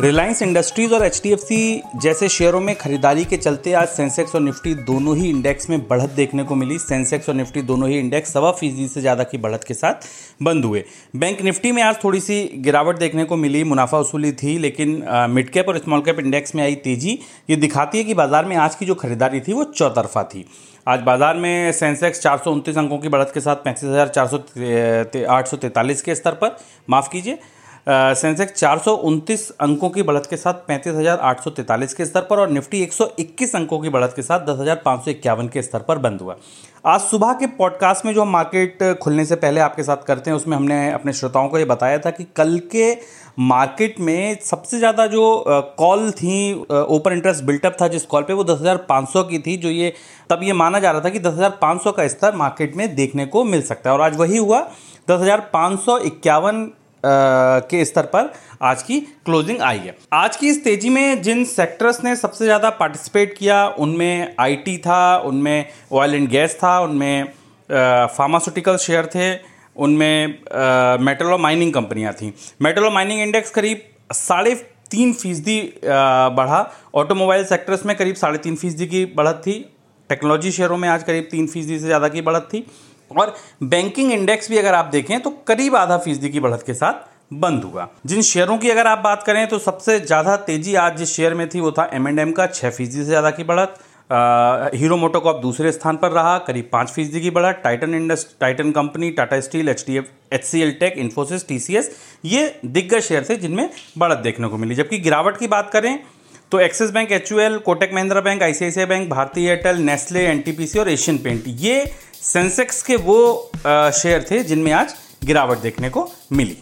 Reliance industries और H जैसे शेयरों में खरीदारी के चलते आज सेंसेक्स और निफ्टी दोनों ही इंडेक्स में बढ़त देखने को मिली। सेंसेक्स और निफ्टी दोनों ही इंडेक्स सवा फ़ीसदी से ज़्यादा की बढ़त के साथ बंद हुए। बैंक निफ्टी में आज थोड़ी सी गिरावट देखने को मिली, मुनाफा वसूली थी, लेकिन मिड कैप और स्मॉल कैप इंडेक्स में आई तेज़ी। ये दिखाती है कि बाज़ार में आज की जो खरीदारी थी वो चौतरफा थी। आज बाज़ार में सेंसेक्स चार सौ उनतीस अंकों की बढ़त के साथ पैंतीस के स्तर पर। माफ़ कीजिए सेंसेक्स चार सौ उनतीस अंकों की बढ़त के साथ पैंतीस के स्तर पर और निफ्टी 121 अंकों की बढ़त के साथ दस के स्तर पर बंद हुआ। आज सुबह के पॉडकास्ट में जो हम मार्केट खुलने से पहले आपके साथ करते हैं उसमें हमने अपने श्रोताओं को ये बताया था कि कल के मार्केट में सबसे ज़्यादा जो कॉल थी ओपन इंटरेस्ट बिल्टअप था जिस कॉल पे वो 10,500 की थी जो ये तब ये माना जा रहा था कि 10,500 का स्तर मार्केट में देखने को मिल सकता है। और आज वही हुआ दस के स्तर पर आज की क्लोजिंग आई है। आज की इस तेज़ी में जिन सेक्टर्स ने सबसे ज़्यादा पार्टिसिपेट किया, उनमें आईटी था, उनमें ऑयल एंड गैस था, उनमें फार्मास्यूटिकल शेयर थे, उनमें मेटल और माइनिंग कंपनियाँ थीं। मेटल और माइनिंग इंडेक्स करीब साढ़े तीन फ़ीसदी बढ़ा। ऑटोमोबाइल सेक्टर्स में करीब साढ़े तीन फ़ीसदी की बढ़त थी। टेक्नोलॉजी शेयरों में आज करीब तीन फ़ीसदी से ज़्यादा की बढ़त थी। और बैंकिंग इंडेक्स भी अगर आप देखें तो करीब आधा फ़ीसदी की बढ़त के साथ बंद हुआ। जिन शेयरों की अगर आप बात करें तो सबसे ज़्यादा तेज़ी आज जिस शेयर में थी, वो था एम एंड एम का छः फ़ीसदी से ज़्यादा की बढ़त। हीरो मोटोकॉप दूसरे स्थान पर रहा, करीब पाँच फ़ीसदी की बढ़त। Titan इंडस्ट Titan company Tata steel H D F H C L tech Infosys T C S ये दिग्गज शेयर थे जिनमें बढ़त देखने को मिली। जबकि गिरावट की बात करें तो Axis bank H U L Kotak Mahindra bank ICICI bank भारतीय एयरटेल नेस्ले एनटीपीसी और एशियन पेंट ये सेंसेक्स के वो शेयर थे जिनमें आज गिरावट देखने को मिली।